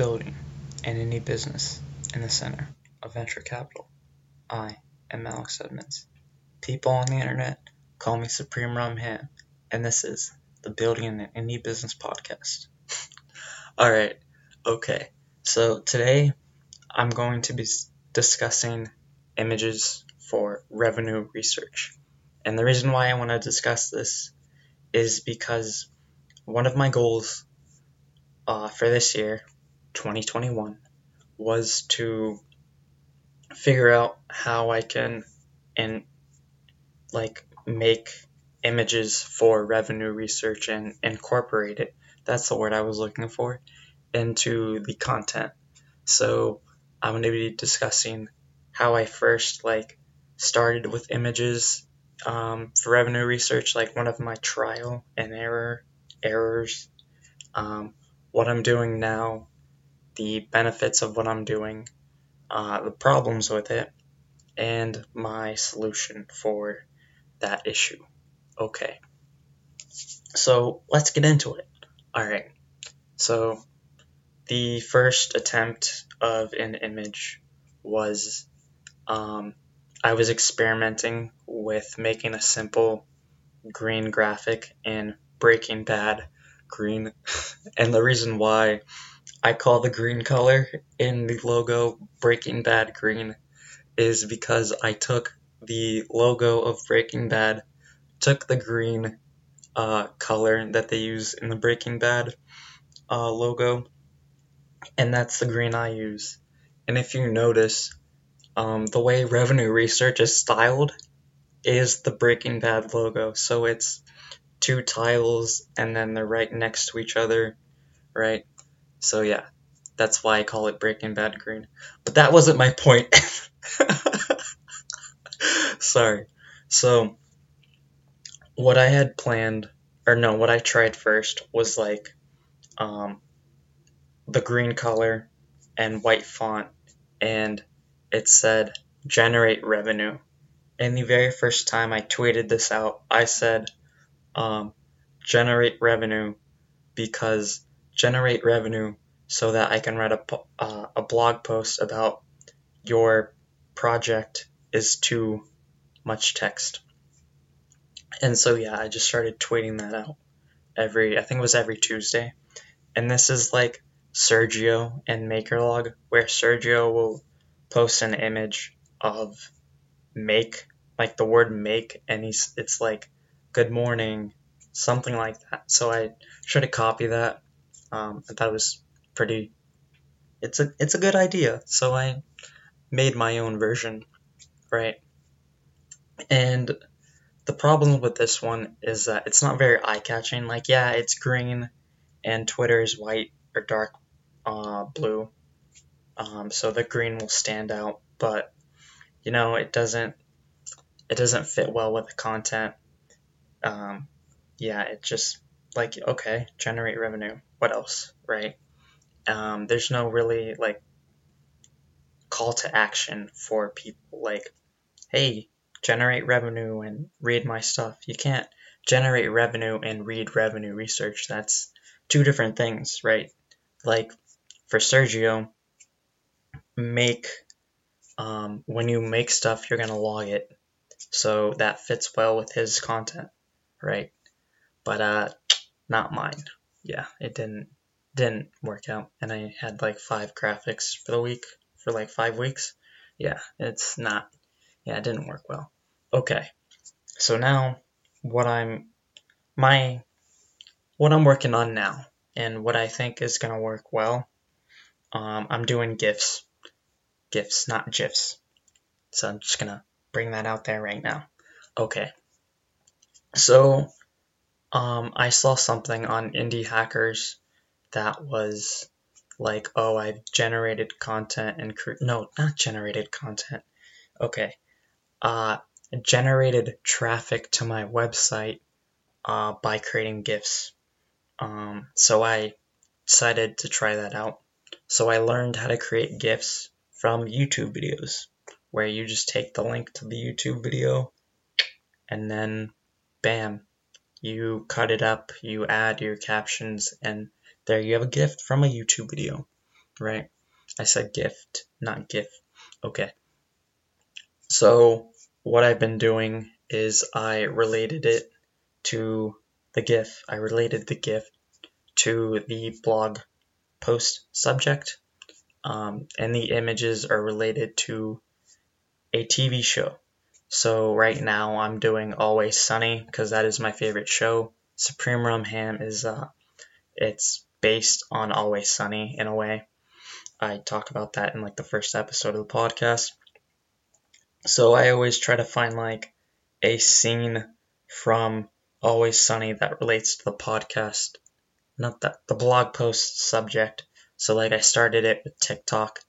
building and any business in the center of venture capital. I am Alex Edmonds. People on the internet call me Supreme Rum Ham, and this is the Building and Any Business podcast. Alright, okay, so today I'm going to be discussing images for revenue research. And the reason why I want to discuss this is because one of my goals uh, for this year 2021 was to figure out how I can and like make images for revenue research and incorporate it. That's the word I was looking for into the content. So I'm going to be discussing how I first like started with images um, for revenue research, like one of my trial and error errors, um, what I'm doing now the benefits of what I'm doing, uh, the problems with it, and my solution for that issue. Okay. So let's get into it. Alright. So the first attempt of an image was um, I was experimenting with making a simple green graphic in Breaking Bad green. and the reason why I call the green color in the logo Breaking Bad green is because I took the logo of Breaking Bad, took the green uh, color that they use in the Breaking Bad uh, logo, and that's the green I use. And if you notice, um, the way revenue research is styled is the Breaking Bad logo. So it's two tiles and then they're right next to each other, right? So yeah, that's why I call it Breaking Bad Green. But that wasn't my point. Sorry. So what I had planned, or no, what I tried first was like um, the green color and white font, and it said generate revenue. And the very first time I tweeted this out, I said um, generate revenue because generate revenue so that I can write a, uh, a blog post about your project is too much text. And so, yeah, I just started tweeting that out every, I think it was every Tuesday. And this is like Sergio and MakerLog, where Sergio will post an image of make, like the word make, and he's, it's like, good morning, something like that. So I tried to copy that um, I thought it was pretty. It's a it's a good idea, so I made my own version, right? And the problem with this one is that it's not very eye catching. Like, yeah, it's green, and Twitter is white or dark uh, blue, um, so the green will stand out. But you know, it doesn't it doesn't fit well with the content. Um, yeah, it just like okay, generate revenue what else, right? Um, there's no really like call to action for people like, hey, generate revenue and read my stuff. You can't generate revenue and read revenue research. That's two different things, right? Like for Sergio, make um, when you make stuff, you're gonna log it, so that fits well with his content, right? But uh, not mine yeah, it didn't didn't work out, and I had like five graphics for the week for like five weeks. Yeah, it's not. Yeah, it didn't work well. Okay, so now what I'm my what I'm working on now, and what I think is gonna work well. Um, I'm doing gifs, gifs, not gifs. So I'm just gonna bring that out there right now. Okay. So um, I saw something on Indie Hackers that was like, oh, I've generated content and cre- no, not generated content. Okay, uh, generated traffic to my website uh, by creating GIFs. Um, so I decided to try that out. So I learned how to create GIFs from YouTube videos, where you just take the link to the YouTube video and then bam, you cut it up, you add your captions, and there you have a gift from a YouTube video. right? I said gift, not GIF. Okay. So what I've been doing is I related it to the GIF. I related the GIF to the blog post subject, um, and the images are related to a TV show. So right now I'm doing Always Sunny because that is my favorite show. Supreme Rum Ham is uh, it's based on Always Sunny in a way. I talk about that in like the first episode of the podcast. So I always try to find like a scene from Always Sunny that relates to the podcast, not that the blog post subject. So like I started it with TikTok,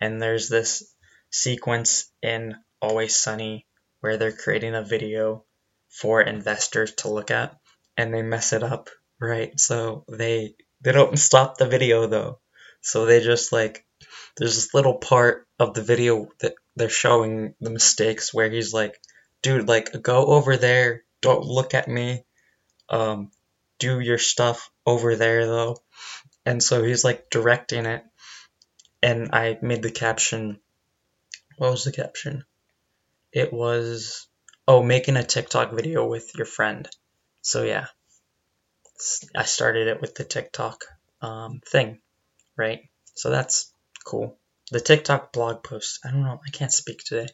and there's this sequence in Always Sunny where they're creating a video for investors to look at, and they mess it up, right? So they they don't stop the video though. So they just like there's this little part of the video that they're showing the mistakes where he's like, dude, like go over there, don't look at me. Um, do your stuff over there though. And so he's like directing it. And I made the caption. What was the caption? It was, oh, making a TikTok video with your friend. So yeah, I started it with the TikTok um, thing, right? So that's cool. The TikTok blog post. I don't know. I can't speak today.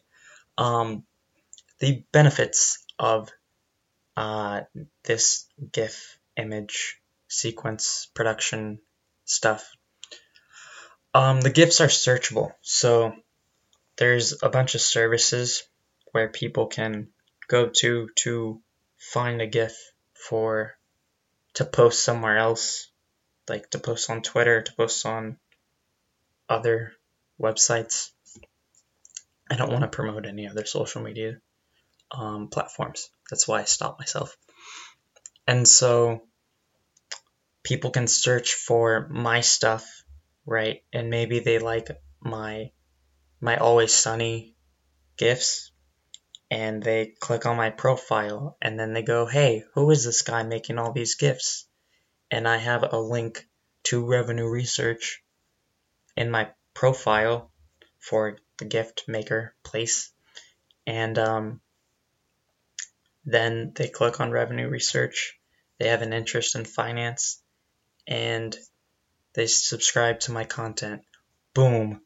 Um, the benefits of uh, this GIF image sequence production stuff. Um, the GIFs are searchable, so there's a bunch of services where people can go to to find a GIF for to post somewhere else, like to post on Twitter, to post on other websites. I don't want to promote any other social media um, platforms. That's why I stopped myself. And so people can search for my stuff, right? And maybe they like my my always sunny gifts and they click on my profile and then they go, "Hey, who is this guy making all these gifts?" And I have a link to revenue research in my profile for the gift maker place. And um, then they click on revenue research. They have an interest in finance and they subscribe to my content. Boom.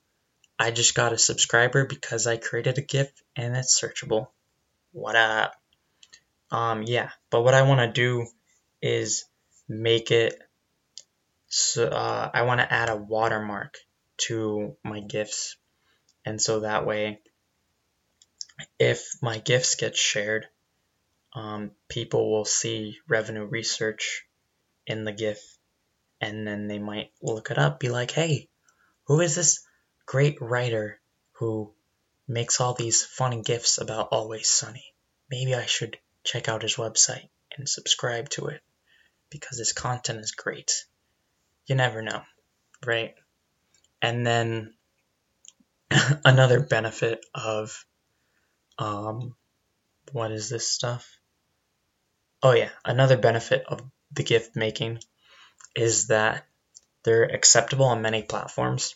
I just got a subscriber because I created a GIF and it's searchable. What up? Um, yeah, but what I want to do is make it so uh, I want to add a watermark to my GIFs. And so that way, if my GIFs get shared, um, people will see revenue research in the GIF and then they might look it up, be like, hey, who is this great writer who makes all these funny GIFs about Always Sunny? Maybe I should check out his website and subscribe to it because his content is great. You never know, right? And then another benefit of um, what is this stuff? Oh yeah, another benefit of the gift making is that they're acceptable on many platforms.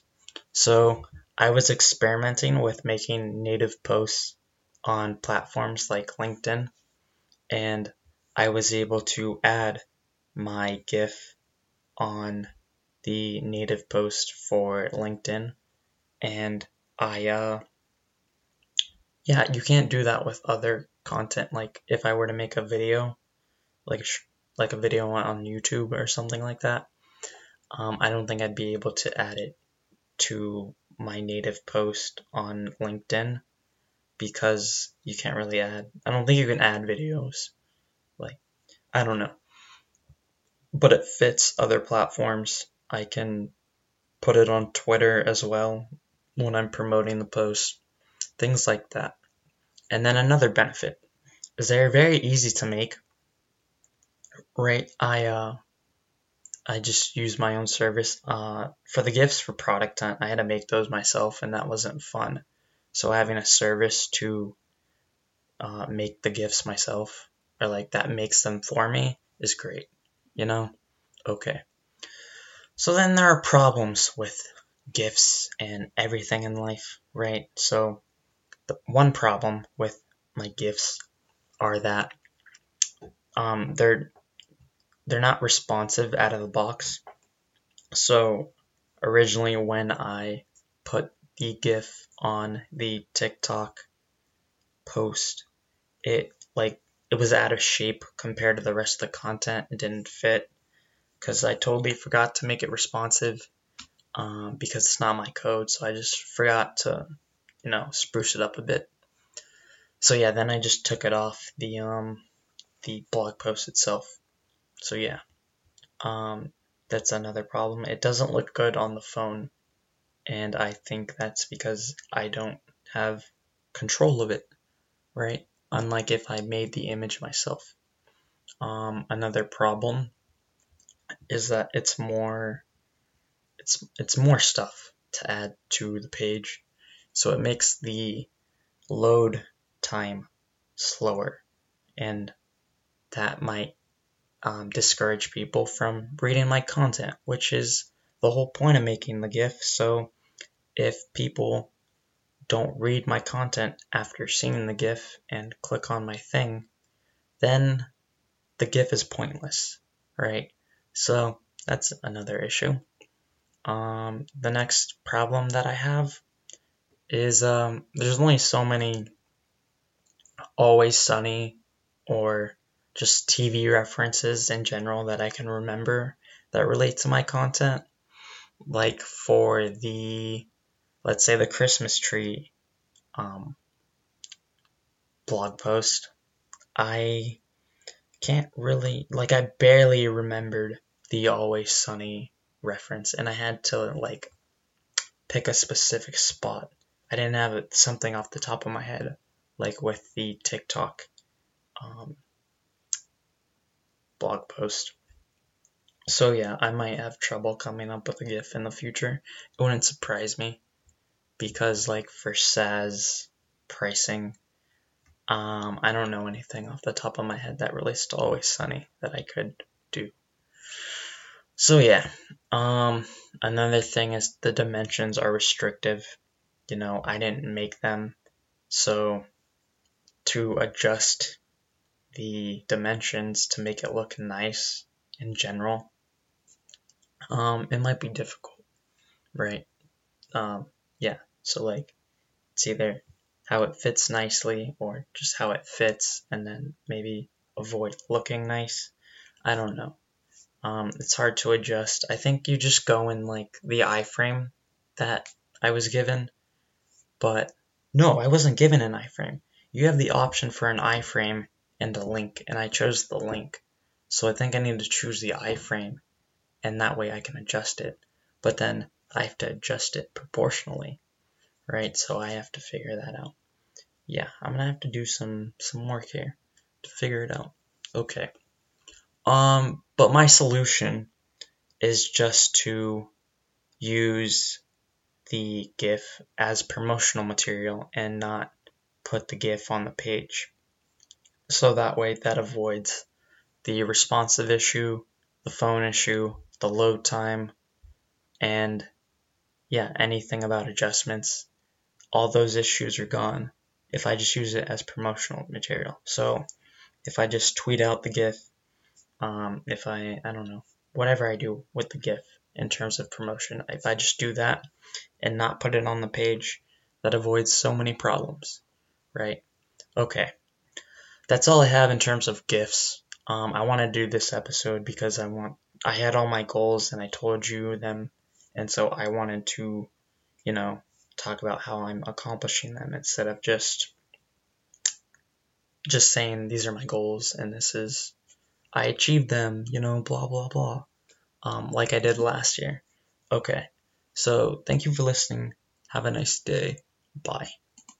So I was experimenting with making native posts on platforms like LinkedIn, and I was able to add my GIF on the native post for LinkedIn, and I, uh, yeah, you can't do that with other content. Like if I were to make a video, like like a video on YouTube or something like that, um, I don't think I'd be able to add it to my native post on LinkedIn because you can't really add. I don't think you can add videos. Like I don't know, but it fits other platforms. I can put it on Twitter as well when I'm promoting the post, things like that. And then another benefit is they're very easy to make right i uh i just use my own service uh for the gifts for product hunt. I had to make those myself and that wasn't fun. So having a service to uh, make the gifts myself or like that makes them for me is great you know? Okay. So then there are problems with gifts and everything in life, right? So the one problem with my gifts are that um, they're they're not responsive out of the box. So originally when I put the GIF on the TikTok post, it like it was out of shape compared to the rest of the content. It didn't fit because I totally forgot to make it responsive um, because it's not my code. So I just forgot to, you know, spruce it up a bit. So yeah, then I just took it off the um, the blog post itself. So yeah, um, that's another problem. It doesn't look good on the phone, and I think that's because I don't have control of it, right? Unlike if I made the image myself. Um, another problem is that it's more it's it's more stuff to add to the page, so it makes the load time slower, and that might um, discourage people from reading my content, which is the whole point of making the GIF. So if people don't read my content after seeing the GIF and click on my thing, then the GIF is pointless, right? So that's another issue. Um, the next problem that I have is um, there's only so many always sunny or just TV references in general that I can remember that relate to my content. Like for the, let's say, the Christmas tree um, blog post, I can't really, like, I barely remembered the Always Sunny reference, and I had to, like, pick a specific spot. I didn't have something off the top of my head, like with the TikTok um, blog post. So yeah, I might have trouble coming up with a GIF in the future. It wouldn't surprise me because like for SaaS pricing, um, I don't know anything off the top of my head that relates to Always Sunny that I could do. So yeah, um, another thing is the dimensions are restrictive. You know, I didn't make them, so to adjust the dimensions to make it look nice in general, um, it might be difficult, right? Um, yeah, so like it's either how it fits nicely or just how it fits and then maybe avoid looking nice. I don't know. Um, it's hard to adjust. I think you just go in like the iframe that I was given, but no, I wasn't given an iframe. You have the option for an iframe and a link, and I chose the link. So I think I need to choose the iframe, and that way I can adjust it. But then I have to adjust it proportionally, right? So I have to figure that out. Yeah, I'm gonna have to do some some work here to figure it out. Okay. Um, but my solution is just to use the GIF as promotional material and not put the GIF on the page. So that way that avoids the responsive issue, the phone issue, the load time, and yeah, anything about adjustments. All those issues are gone if I just use it as promotional material. So if I just tweet out the GIF, um, if I, I don't know, whatever I do with the GIF in terms of promotion, if I just do that and not put it on the page, that avoids so many problems, right? Okay that's all I have in terms of gifts. Um, I want to do this episode because I want I had all my goals and I told you them, and so I wanted to, you know, talk about how I'm accomplishing them instead of just just saying these are my goals and this is I achieved them, you know, blah blah blah, um, like I did last year. Okay, so thank you for listening. Have a nice day. Bye.